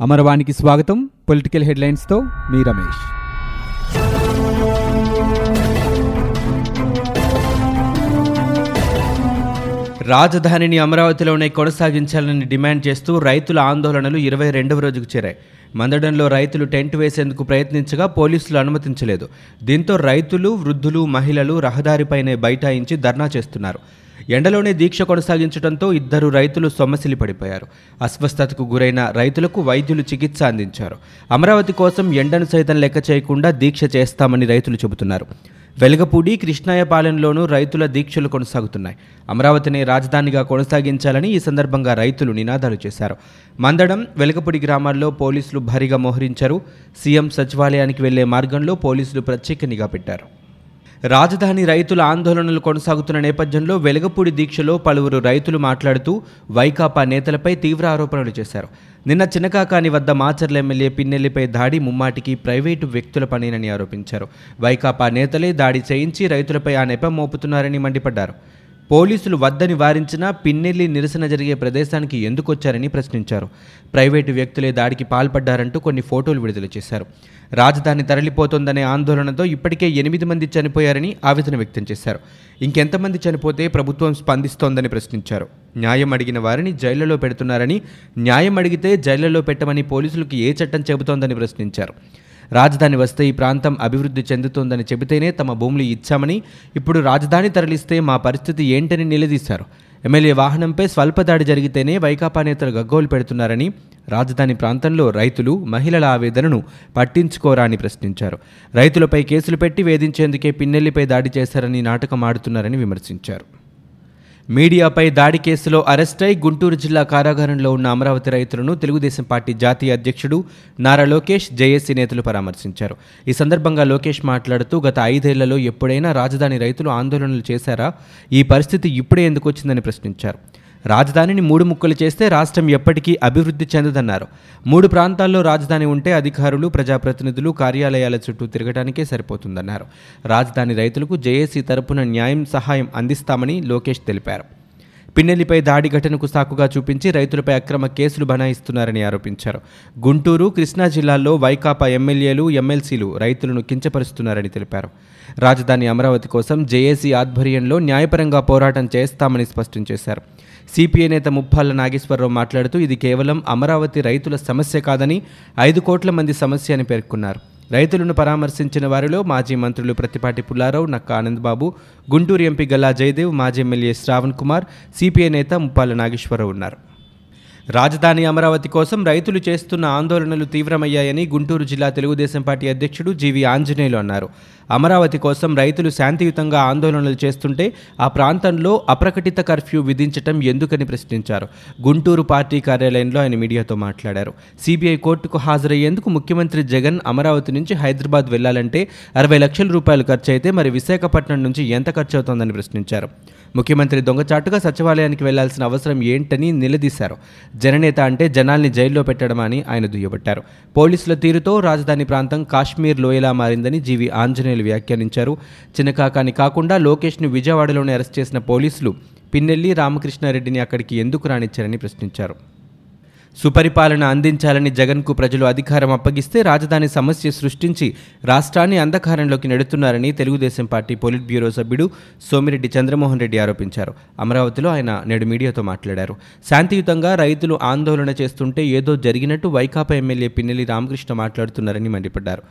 అమరవాణికి స్వాగతం. పొలిటికల్ హెడ్లైన్స్తో మీ రమేష్. రాజధానిని అమరావతిలోనే కొనసాగించాలని డిమాండ్ చేస్తూ రైతుల ఆందోళనలు ఇరవై రెండవ రోజుకు చేరాయి. మందడంలో రైతులు టెంట్ వేసేందుకు ప్రయత్నించగా పోలీసులు అనుమతించలేదు. దీంతో రైతులు వృద్ధులు మహిళలు రహదారిపైనే బైఠాయించి ధర్నా చేస్తున్నారు. ఎండలోనే దీక్ష కొనసాగించడంతో ఇద్దరు రైతులు సొమ్మసిలి పడిపోయారు. అస్వస్థతకు గురైన రైతులకు వైద్యులు చికిత్స అందించారు. అమరావతి కోసం ఎండను సైతం లెక్క చేయకుండా దీక్ష చేస్తామని రైతులు చెబుతున్నారు. వెలగపూడి కృష్ణాయపాలెంలోనూ రైతుల దీక్షలు కొనసాగుతున్నాయి. అమరావతిని రాజధానిగా కొనసాగించాలని ఈ సందర్భంగా రైతులు నినాదాలు చేశారు. మందడం వెలగపూడి గ్రామాల్లో పోలీసులు భారీగా మోహరించారు. సీఎం సచివాలయానికి వెళ్ళే మార్గంలో పోలీసులు ప్రత్యేక నిఘా పెట్టారు. రాజధాని రైతుల ఆందోళనలు కొనసాగుతున్న నేపథ్యంలో వెలగపూడి దీక్షలో పలువురు రైతులు మాట్లాడుతూ వైకాపా నేతలపై తీవ్ర ఆరోపణలు చేశారు. నిన్న చిన్నకాకాని వద్ద మాచర్ల ఎమ్మెల్యే పిన్నెల్లిపై దాడి ముమ్మాటికి ప్రైవేటు వ్యక్తుల పనేనని ఆరోపించారు. వైకాపా నేతలే దాడి చేయించి రైతులపై ఆ నెపం మోపుతున్నారని మండిపడ్డారు. పోలీసులు వద్దని వారించినా పిన్నెల్లి నిరసన జరిగే ప్రదేశానికి ఎందుకొచ్చారని ప్రశ్నించారు. ప్రైవేటు వ్యక్తులే దాడికి పాల్పడ్డారంటూ కొన్ని ఫోటోలు విడుదల చేశారు. రాజధాని తరలిపోతోందనే ఆందోళనతో ఇప్పటికే ఎనిమిది మంది చనిపోయారని ఆవేదన వ్యక్తం చేశారు. ఇంకెంతమంది చనిపోతే ప్రభుత్వం స్పందిస్తోందని ప్రశ్నించారు. న్యాయం అడిగిన వారిని జైళ్ళలో పెడుతున్నారని న్యాయం అడిగితే జైళ్ళలో పెట్టమని పోలీసులకు ఏ చట్టం చెబుతోందని ప్రశ్నించారు. రాజధాని వస్తే ఈ ప్రాంతం అభివృద్ధి చెందుతోందని చెబితేనే తమ భూములు ఇచ్చామని ఇప్పుడు రాజధాని తరలిస్తే మా పరిస్థితి ఏంటని నిలదీశారు. ఎమ్మెల్యే వాహనంపై స్వల్ప దాడి జరిగితేనే వైకాపా నేతలు గగ్గోలు పెడుతున్నారని రాజధాని ప్రాంతంలో రైతులు మహిళల ఆవేదనను పట్టించుకోరా అని ప్రశ్నించారు. రైతులపై కేసులు పెట్టి వేధించేందుకే పిన్నెల్లిపై దాడి చేశారని నాటకం ఆడుతున్నారని విమర్శించారు. మీడియాపై దాడి కేసులో అరెస్టై గుంటూరు జిల్లా కారాగారంలో ఉన్న అమరావతి రైతులను తెలుగుదేశం పార్టీ జాతీయ అధ్యక్షుడు నారా లోకేష్ జేఏసీ నేతలు పరామర్శించారు. ఈ సందర్భంగా లోకేష్ మాట్లాడుతూ గత ఐదేళ్ళలో ఎప్పుడైనా రాజధాని రైతులు ఆందోళనలు చేశారా? ఈ పరిస్థితి ఇప్పుడే ఎందుకు వచ్చిందని ప్రశ్నించారు. రాజధానిని మూడు ముక్కలు చేస్తే రాష్ట్రం ఎప్పటికీ అభివృద్ధి చెందదన్నారు. మూడు ప్రాంతాల్లో రాజధాని ఉంటే అధికారులు ప్రజాప్రతినిధులు కార్యాలయాల చుట్టూ తిరగడానికే సరిపోతుందన్నారు. రాజధాని రైతులకు జేఏసీ తరపున న్యాయం సహాయం అందిస్తామని లోకేష్ తెలిపారు. పిన్నెలిపై దాడి ఘటనకు సాకుగా చూపించి రైతులపై అక్రమ కేసులు బనాయిస్తున్నారని ఆరోపించారు. గుంటూరు కృష్ణా జిల్లాల్లో వైకాపా ఎమ్మెల్యేలు ఎమ్మెల్సీలు రైతులను కించపరుస్తున్నారని తెలిపారు. రాజధాని అమరావతి కోసం జేఏసీ ఆధ్వర్యంలో న్యాయపరంగా పోరాటం చేస్తామని స్పష్టం చేశారు. సిపిఐ నేత ముప్పాళ్ళ నాగేశ్వరరావు మాట్లాడుతూ ఇది కేవలం అమరావతి రైతుల సమస్య కాదని ఐదు కోట్ల మంది సమస్య అని పేర్కొన్నారు. రైతులను పరామర్శించిన వారిలో మాజీ మంత్రులు ప్రతిపాటి పుల్లారావు నక్క ఆనందబాబు గుంటూరు ఎంపీ గల్లా జయదేవ్ మాజీ ఎమ్మెల్యే శ్రావణ్ కుమార్ సిపిఐ నేత ముప్పాల నాగేశ్వరరావు ఉన్నారు. రాజధాని అమరావతి కోసం రైతులు చేస్తున్న ఆందోళనలు తీవ్రమయ్యాయని గుంటూరు జిల్లా తెలుగుదేశం పార్టీ అధ్యక్షుడు జీవి ఆంజనేయులు అన్నారు. అమరావతి కోసం రైతులు శాంతియుతంగా ఆందోళనలు చేస్తుంటే ఆ ప్రాంతంలో అప్రకటిత కర్ఫ్యూ విధించటం ఎందుకని ప్రశ్నించారు. గుంటూరు పార్టీ కార్యాలయంలో ఆయన మీడియాతో మాట్లాడారు. సిబిఐ కోర్టుకు హాజరయ్యేందుకు ముఖ్యమంత్రి జగన్ అమరావతి నుంచి హైదరాబాద్ వెళ్ళాలంటే అరవై లక్షల రూపాయలు ఖర్చు అయితే మరి విశాఖపట్నం నుంచి ఎంత ఖర్చు అవుతోందని ప్రశ్నించారు. ముఖ్యమంత్రి దొంగచాటుగా సచివాలయానికి వెళ్ళాల్సిన అవసరం ఏంటని నిలదీశారు. జననేత అంటే జనాల్ని జైల్లో పెట్టడమని ఆయన దుయ్యబట్టారు. పోలీసుల తీరుతో రాజధాని ప్రాంతం కాశ్మీర్ లోయలా మారిందని జీవి ఆంజనేయులు వ్యాఖ్యానించారు. చిన్నకాకాని కాకుండా లోకేష్ను విజయవాడలోనే అరెస్ట్ చేసిన పోలీసులు పిన్నెల్లి రామకృష్ణారెడ్డిని అక్కడికి ఎందుకు రానిచ్చారని ప్రశ్నించారు. సుపరిపాలన అందించాలని జగన్కు ప్రజలు అధికారం అప్పగిస్తే రాజధాని సమస్య సృష్టించి రాష్ట్రాన్ని అంధకారంలోకి నెడుతున్నారని తెలుగుదేశం పార్టీ పొలిట్ బ్యూరో సభ్యుడు సోమిరెడ్డి చంద్రమోహన్ రెడ్డి ఆరోపించారు. అమరావతిలో ఆయన నేడు మీడియాతో మాట్లాడారు. శాంతియుతంగా రైతులు ఆందోళన చేస్తుంటే ఏదో జరిగినట్టు వైకాపా ఎమ్మెల్యే పిన్నెల్లి రామకృష్ణ మాట్లాడుతున్నారని మండిపడ్డారు.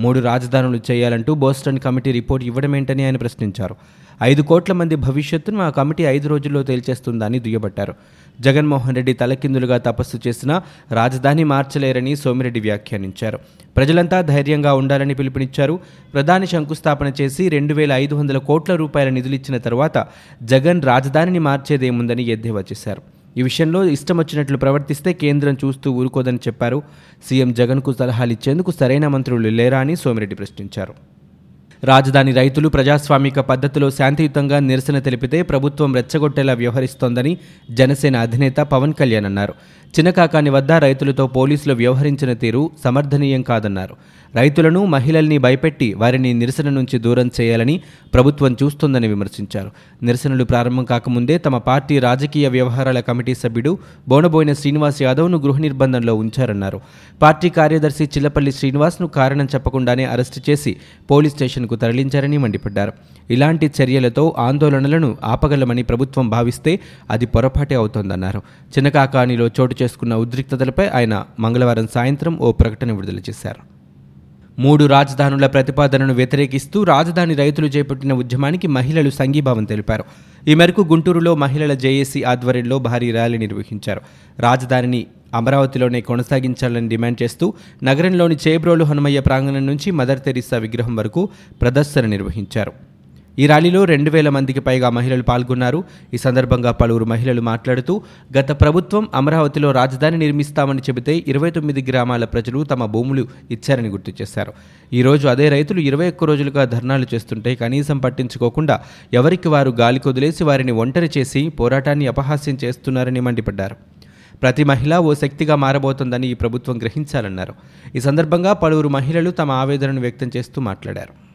మూడు రాజధానులు చేయాలంటూ బోస్టన్ కమిటీ రిపోర్ట్ ఇవ్వడమేంటని ఆయన ప్రశ్నించారు. ఐదు కోట్ల మంది భవిష్యత్తును ఆ కమిటీ ఐదు రోజుల్లో తేల్చేస్తుందని దుయ్యబట్టారు. జగన్మోహన్ రెడ్డి తలకిందులుగా తపస్సు చేసినా రాజధాని మార్చలేరని సోమిరెడ్డి వ్యాఖ్యానించారు. ప్రజలంతా ధైర్యంగా ఉండాలని పిలుపునిచ్చారు. ప్రధాని శంకుస్థాపన చేసి రెండు వేల ఐదు వందల కోట్ల రూపాయల నిధులిచ్చిన తర్వాత జగన్ రాజధానిని మార్చేదేముందని ఎద్దేవా చేశారు. ఈ విషయంలో ఇష్టం వచ్చినట్లు ప్రవర్తిస్తే కేంద్రం చూస్తూ ఊరుకోదని చెప్పారు. సీఎం జగన్కు సలహాలు ఇచ్చేందుకు సరైన మంత్రులు లేరా అని సోమిరెడ్డి ప్రశ్నించారు. రాజధాని రైతులు ప్రజాస్వామిక పద్ధతిలో శాంతియుతంగా నిరసన తెలిపితే ప్రభుత్వం రెచ్చగొట్టేలా వ్యవహరిస్తోందని జనసేన అధినేత పవన్ కళ్యాణ్ అన్నారు. చిన్నకాకాని వద్ద రైతులతో పోలీసులు వ్యవహరించిన తీరు సమర్థనీయం కాదన్నారు. రైతులను మహిళల్ని భయపెట్టి వారిని నిరసన నుంచి దూరం చేయాలని ప్రభుత్వం చూస్తోందని విమర్శించారు. నిరసనలు ప్రారంభం కాకముందే తమ పార్టీ రాజకీయ వ్యవహారాల కమిటీ సభ్యుడు బోనబోయిన శ్రీనివాస్ యాదవ్ను గృహ నిర్బంధంలో ఉంచారన్నారు. పార్టీ కార్యదర్శి చిల్లపల్లి శ్రీనివాస్ను కారణం చెప్పకుండానే అరెస్టు చేసి పోలీస్ స్టేషన్ స్టేషన్కు తరలించారని మండిపడ్డారు. ఇలాంటి చర్యలతో ఆందోళనలను ఆపగలమని ప్రభుత్వం భావిస్తే అది పొరపాటే అవుతోందన్నారు. చిన్నకాకానిలో చోటు చేసుకున్న ఉద్రిక్తతలపై ఆయన మంగళవారం సాయంత్రం ఓ ప్రకటన విడుదల చేశారు. మూడు రాజధానుల ప్రతిపాదనను వ్యతిరేకిస్తూ రాజధాని రైతులు చేపట్టిన ఉద్యమానికి మహిళలు సంఘీభావం తెలిపారు. ఈ మేరకు గుంటూరులో మహిళల జేఏసీ ఆధ్వర్యంలో భారీ ర్యాలీ నిర్వహించారు. రాజధానిని అమరావతిలోనే కొనసాగించాలని డిమాండ్ చేస్తూ నగరంలోని చేబ్రోలు హనుమయ్య ప్రాంగణం నుంచి మదర్ తెరీసా విగ్రహం వరకు ప్రదర్శన నిర్వహించారు. ఈ ర్యాలీలో రెండు వేల మందికి పైగా మహిళలు పాల్గొన్నారు. ఈ సందర్భంగా పలువురు మహిళలు మాట్లాడుతూ గత ప్రభుత్వం అమరావతిలో రాజధాని నిర్మిస్తామని చెబితే ఇరవై తొమ్మిది గ్రామాల ప్రజలు తమ భూములు ఇచ్చారని గుర్తు చేశారు. ఈరోజు అదే రైతులు ఇరవై ఒక్క రోజులుగా ధర్నాలు చేస్తుంటే కనీసం పట్టించుకోకుండా ఎవరికి వారు గాలి కొదిలేసి వారిని ఒంటరి చేసి పోరాటాన్ని అపహాస్యం చేస్తున్నారని మండిపడ్డారు. ప్రతి మహిళ ఓ శక్తిగా మారబోతోందని ఈ ప్రభుత్వం గ్రహించాలన్నారు. ఈ సందర్భంగా పలువురు మహిళలు తమ ఆవేదనను వ్యక్తం చేస్తూ మాట్లాడారు.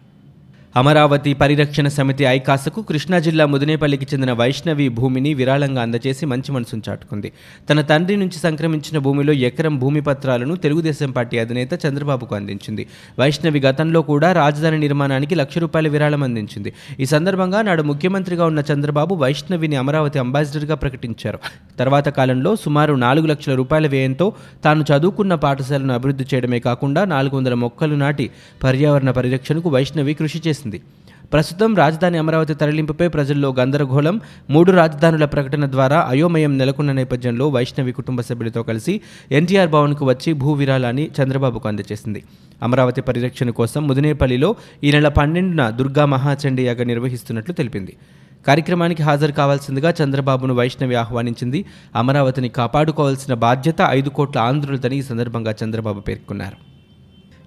అమరావతి పరిరక్షణ సమితి ఐకాసకు కృష్ణా జిల్లా ముదినేపల్లికి చెందిన వైష్ణవి భూమిని విరాళంగా అందజేసి మంచి మనసును చాటుకుంది. తన తండ్రి నుంచి సంక్రమించిన భూమిలో ఎకరం భూమి పత్రాలను తెలుగుదేశం పార్టీ అధినేత చంద్రబాబుకు అందించింది. వైష్ణవి గతంలో కూడా రాజధాని నిర్మాణానికి లక్ష రూపాయల విరాళం అందించింది. ఈ సందర్భంగా నాడు ముఖ్యమంత్రిగా ఉన్న చంద్రబాబు వైష్ణవిని అమరావతి అంబాసిడర్గా ప్రకటించారు. తర్వాత కాలంలో సుమారు నాలుగు లక్షల రూపాయల వ్యయంతో తాను చదువుకున్న పాఠశాలను అభివృద్ధి చేయడమే కాకుండా నాలుగు వందల మొక్కలు నాటి పర్యావరణ పరిరక్షణకు వైష్ణవి కృషి చేసింది. ప్రస్తుతం రాజధాని అమరావతి తరలింపుపై ప్రజల్లో గందరగోళం. మూడు రాజధానుల ప్రకటన ద్వారా అయోమయం నెలకొన్న నేపథ్యంలో వైష్ణవి కుటుంబ సభ్యులతో కలిసి ఎన్టీఆర్ భవన్కు వచ్చి భూ విరాళాన్ని చంద్రబాబుకు అందజేసింది. అమరావతి పరిరక్షణ కోసం ముదినేపల్లిలో ఈ నెల పన్నెండున దుర్గా మహాచండీ యాగ నిర్వహిస్తున్నట్లు తెలిపింది. కార్యక్రమానికి హాజరు కావాల్సిందిగా చంద్రబాబును వైష్ణవి ఆహ్వానించింది. అమరావతిని కాపాడుకోవాల్సిన బాధ్యత ఐదు కోట్ల ఆంధ్రులదని ఈ సందర్భంగా చంద్రబాబు పేర్కొన్నారు.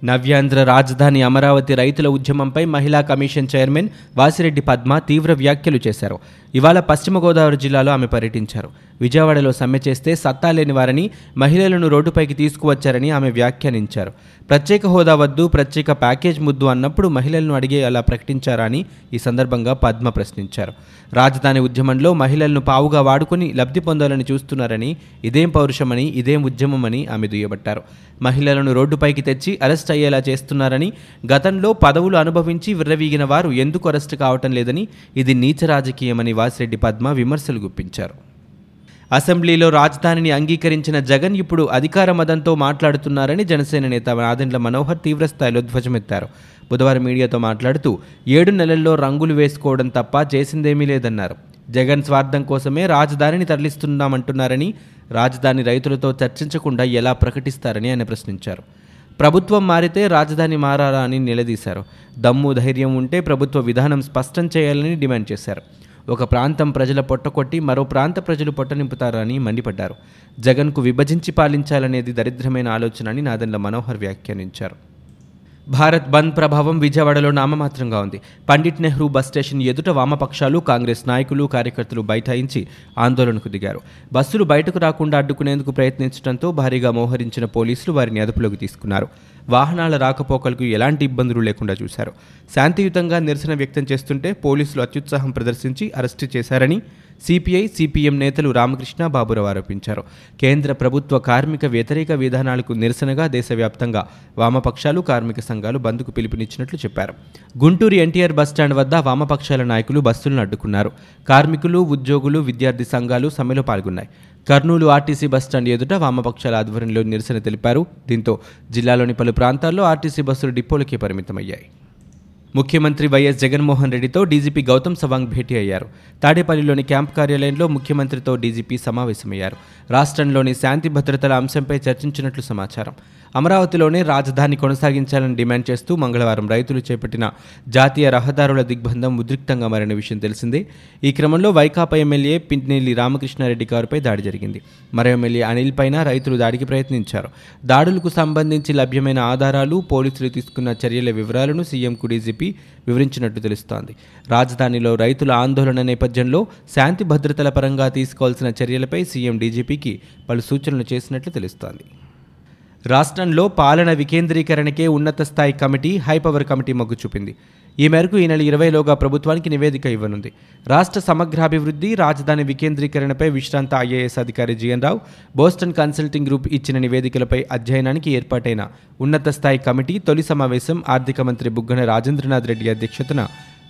నవ్యాంధ్ర రాజధాని అమరావతి రైతుల ఉద్యమంపై మహిళా కమిషన్ చైర్మన్ వాసిరెడ్డి పద్మ తీవ్ర వ్యాఖ్యలు చేశారు. ఇవాళ పశ్చిమ గోదావరి జిల్లాలో ఆమె పర్యటించారు. విజయవాడలో సమ్మె చేస్తే సత్తా లేని వారని మహిళలను రోడ్డుపైకి తీసుకువచ్చారని ఆమె వ్యాఖ్యానించారు. ప్రత్యేక హోదా వద్దు ప్రత్యేక ప్యాకేజ్ ముద్దు అన్నప్పుడు మహిళలను అడిగే అలా ప్రకటించారా అని ఈ సందర్భంగా పద్మ ప్రశ్నించారు. రాజధాని ఉద్యమంలో మహిళలను పావుగా వాడుకుని లబ్ధి పొందాలని చూస్తున్నారని ఇదేం పౌరుషమని ఇదేం ఉద్యమమని ఆమె దుయ్యబట్టారు. మహిళలను రోడ్డుపైకి తెచ్చి అరెస్ట్ అయ్యేలా చేస్తున్నారని గతంలో పదవులు అనుభవించి విర్రవీగిన వారు ఎందుకు అరెస్ట్ కావటం లేదని ఇది నీచ రాజకీయమని వాసిరెడ్డి పద్మ విమర్శలు గుప్పించారు. అసెంబ్లీలో రాజధానిని అంగీకరించిన జగన్ ఇప్పుడు అధికార మదంతో మాట్లాడుతున్నారని జనసేన నేత నాదెండ్ల మనోహర్ తీవ్రస్థాయిలో ధ్వజమెత్తారు. బుధవారం మీడియాతో మాట్లాడుతూ ఏడు నెలల్లో రంగులు వేసుకోవడం తప్ప చేసిందేమీ లేదన్నారు. జగన్ స్వార్థం కోసమే రాజధానిని తరలిస్తున్నామంటున్నారని రాజధాని రైతులతో చర్చించకుండా ఎలా ప్రకటిస్తారని ఆయన ప్రశ్నించారు. ప్రభుత్వం మారితే రాజధాని మారాలా అని నిలదీశారు. దమ్ము ధైర్యం ఉంటే ప్రభుత్వ విధానం స్పష్టం చేయాలని డిమాండ్ చేశారు. ఒక ప్రాంతం ప్రజల పొట్టకొట్టి మరో ప్రాంత ప్రజలు పొట్టనింపుతారని మండిపడ్డారు. జగన్కు విభజించి పాలించాలనేది దరిద్రమైన ఆలోచన అని నాదెండ్ల మనోహర్ వ్యాఖ్యానించారు. భారత్ బంద్ ప్రభావం విజయవాడలో నామమాత్రంగా ఉంది. పండిట్ నెహ్రూ బస్ స్టేషన్ ఎదుట వామపక్షాలు కాంగ్రెస్ నాయకులు కార్యకర్తలు బైఠాయించి ఆందోళనకు దిగారు. బస్సులు బయటకు రాకుండా అడ్డుకునేందుకు ప్రయత్నించడంతో భారీగా మోహరించిన పోలీసులు వారిని అదుపులోకి తీసుకున్నారు. వాహనాల రాకపోకలకు ఎలాంటి ఇబ్బందులు లేకుండా చూశారు. శాంతియుతంగా నిరసన వ్యక్తం చేస్తుంటే పోలీసులు అత్యుత్సాహం ప్రదర్శించి అరెస్టు చేశారని సిపిఐ సిపిఎం నేతలు రామకృష్ణ బాబురావు ఆరోపించారు. కేంద్ర ప్రభుత్వ కార్మిక వ్యతిరేక విధానాలకు నిరసనగా దేశవ్యాప్తంగా వామపక్షాలు కార్మిక సంఘాలు బంద్కు పిలుపునిచ్చినట్లు చెప్పారు. గుంటూరు ఎన్టీఆర్ బస్టాండ్ వద్ద వామపక్షాల నాయకులు బస్సులను అడ్డుకున్నారు. కార్మికులు ఉద్యోగులు విద్యార్థి సంఘాలు సమ్మెలో పాల్గొన్నాయి. కర్నూలు ఆర్టీసీ బస్టాండ్ ఎదుట వామపక్షాల ఆధ్వర్యంలో నిరసన తెలిపారు. దీంతో జిల్లాలోని పలు ప్రాంతాల్లో ఆర్టీసీ బస్సులు డిపోలకే పరిమితమయ్యాయి. ముఖ్యమంత్రి వైఎస్ జగన్మోహన్ రెడ్డితో డీజీపీ గౌతమ్ సవాంగ్ భేటీ అయ్యారు. తాడేపల్లిలోని క్యాంప్ కార్యాలయంలో ముఖ్యమంత్రితో డీజీపీ సమావేశమయ్యారు. రాష్ట్రంలోని శాంతి భద్రతల అంశంపై చర్చించినట్లు సమాచారం. అమరావతిలోనే రాజధాని కొనసాగించాలని డిమాండ్ చేస్తూ మంగళవారం రైతులు చేపట్టిన జాతీయ రహదారుల దిగ్బంధం ఉద్రిక్తంగా మారిన విషయం తెలిసిందే. ఈ క్రమంలో వైకాపా ఎమ్మెల్యే పింటినేలి రామకృష్ణారెడ్డి కారుపై దాడి జరిగింది. మరో ఎమ్మెల్యే అనిల్ పైన రైతులు దాడికి ప్రయత్నించారు. దాడులకు సంబంధించి లభ్యమైన ఆధారాలు పోలీసులు తీసుకున్న చర్యల వివరాలను సీఎంకు డీజీపీ వివరించినట్టు తెలుస్తోంది. రాజధానిలో రైతుల ఆందోళన నేపథ్యంలో శాంతి భద్రతల పరంగా తీసుకోవాల్సిన చర్యలపై సీఎం డీజీపీకి పలు సూచనలు చేసినట్లు తెలుస్తోంది. రాష్ట్రంలో పాలన వికేంద్రీకరణకే ఉన్నత స్థాయి కమిటీ హైపవర్ కమిటీ మొగ్గు చూపింది. ఈ మేరకు ఈ నెల ఇరవైలోగా ప్రభుత్వానికి నివేదిక ఇవ్వనుంది. రాష్ట్ర సమగ్రాభివృద్ధి రాజధాని వికేంద్రీకరణపై విశ్రాంత ఐఏఎస్ అధికారి G N Rao Boston Consulting Group ఇచ్చిన నివేదికలపై అధ్యయనానికి ఏర్పాటైన ఉన్నత స్థాయి కమిటీ తొలి సమావేశం ఆర్థిక మంత్రి బుగ్గన రాజేంద్రనాథ్ రెడ్డి అధ్యక్షతన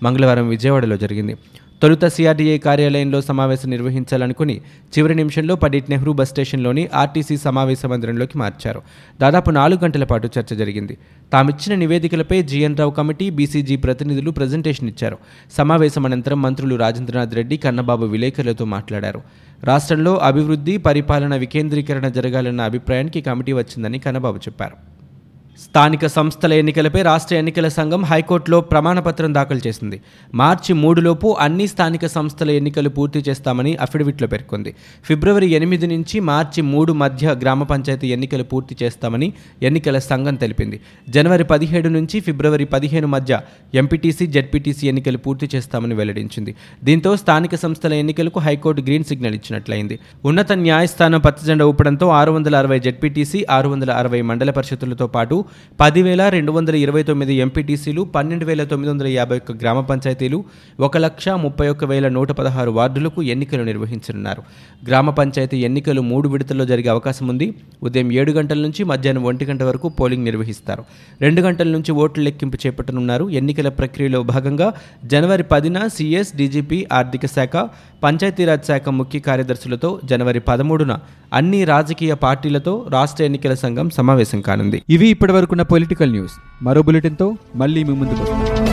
మంగళవారం విజయవాడలో జరిగింది. తొలుత సిఆర్డీఏ కార్యాలయంలో సమావేశం నిర్వహించాలనుకుని చివరి నిమిషంలో పండిట్ నెహ్రూ బస్ స్టేషన్లోని ఆర్టీసీ సమావేశ మందిరంలోకి మార్చారు. దాదాపు నాలుగు గంటల పాటు చర్చ జరిగింది. తామిచ్చిన నివేదికలపై G N Rao committee BCG ప్రతినిధులు ప్రజెంటేషన్ ఇచ్చారు. సమావేశం అనంతరం మంత్రులు రాజేంద్రనాథ్ రెడ్డి కన్నబాబు విలేకరులతో మాట్లాడారు. రాష్ట్రంలో అభివృద్ధి పరిపాలన వికేంద్రీకరణ జరగాలన్న అభిప్రాయానికి కమిటీ వచ్చిందని కన్నబాబు చెప్పారు. స్థానిక సంస్థల ఎన్నికలపై రాష్ట్ర ఎన్నికల సంఘం హైకోర్టులో ప్రమాణపత్రం దాఖలు చేసింది. మార్చి మూడులోపు అన్ని స్థానిక సంస్థల ఎన్నికలు పూర్తి చేస్తామని అఫిడవిట్లో పేర్కొంది. ఫిబ్రవరి ఎనిమిది నుంచి మార్చి మూడు మధ్య గ్రామ పంచాయతీ ఎన్నికలు పూర్తి చేస్తామని ఎన్నికల సంఘం తెలిపింది. జనవరి పదిహేడు నుంచి ఫిబ్రవరి పదిహేను మధ్య ఎంపీటీసీ జెడ్పీటీసీ ఎన్నికలు పూర్తి చేస్తామని వెల్లడించింది. దీంతో స్థానిక సంస్థల ఎన్నికలకు హైకోర్టు గ్రీన్ సిగ్నల్ ఇచ్చినట్లయింది. ఉన్నత న్యాయస్థానం పచ్చజెండా ఊపడంతో ఆరు వందల అరవై జెడ్పీటీసీ ఆరు వందల అరవై మండల పరిషత్తులతో పాటు పదివేల రెండు వందల ఇరవై తొమ్మిది ఎంపీటీసీలు పన్నెండు వేల తొమ్మిది వందల యాభై ఒక్క గ్రామ పంచాయతీలు ఒక లక్ష ముప్పై ఒక్క వేల నూట పదహారు వార్డులకు ఎన్నికలు నిర్వహించనున్నారు. గ్రామ పంచాయతీ ఎన్నికలు మూడు విడతల్లో జరిగే అవకాశం ఉంది. ఉదయం ఏడు గంటల నుంచి మధ్యాహ్నం ఒంటి గంట వరకు పోలింగ్ నిర్వహిస్తారు. రెండు గంటల నుంచి ఓట్ల లెక్కింపు చేపట్టనున్నారు. ఎన్నికల ప్రక్రియలో భాగంగా జనవరి పదిన సీఎస్ డీజీపీ ఆర్థిక శాఖ పంచాయతీరాజ్ శాఖ ముఖ్య కార్యదర్శులతో జనవరి పదమూడున అన్ని రాజకీయ పార్టీలతో రాష్ట్ర ఎన్నికల సంఘం సమావేశం కానుంది. ఇవి ఇప్పటివరకున్న పొలిటికల్ న్యూస్. మరో బులెటిన్తో మళ్ళీ మీ ముందుకు వస్తాం.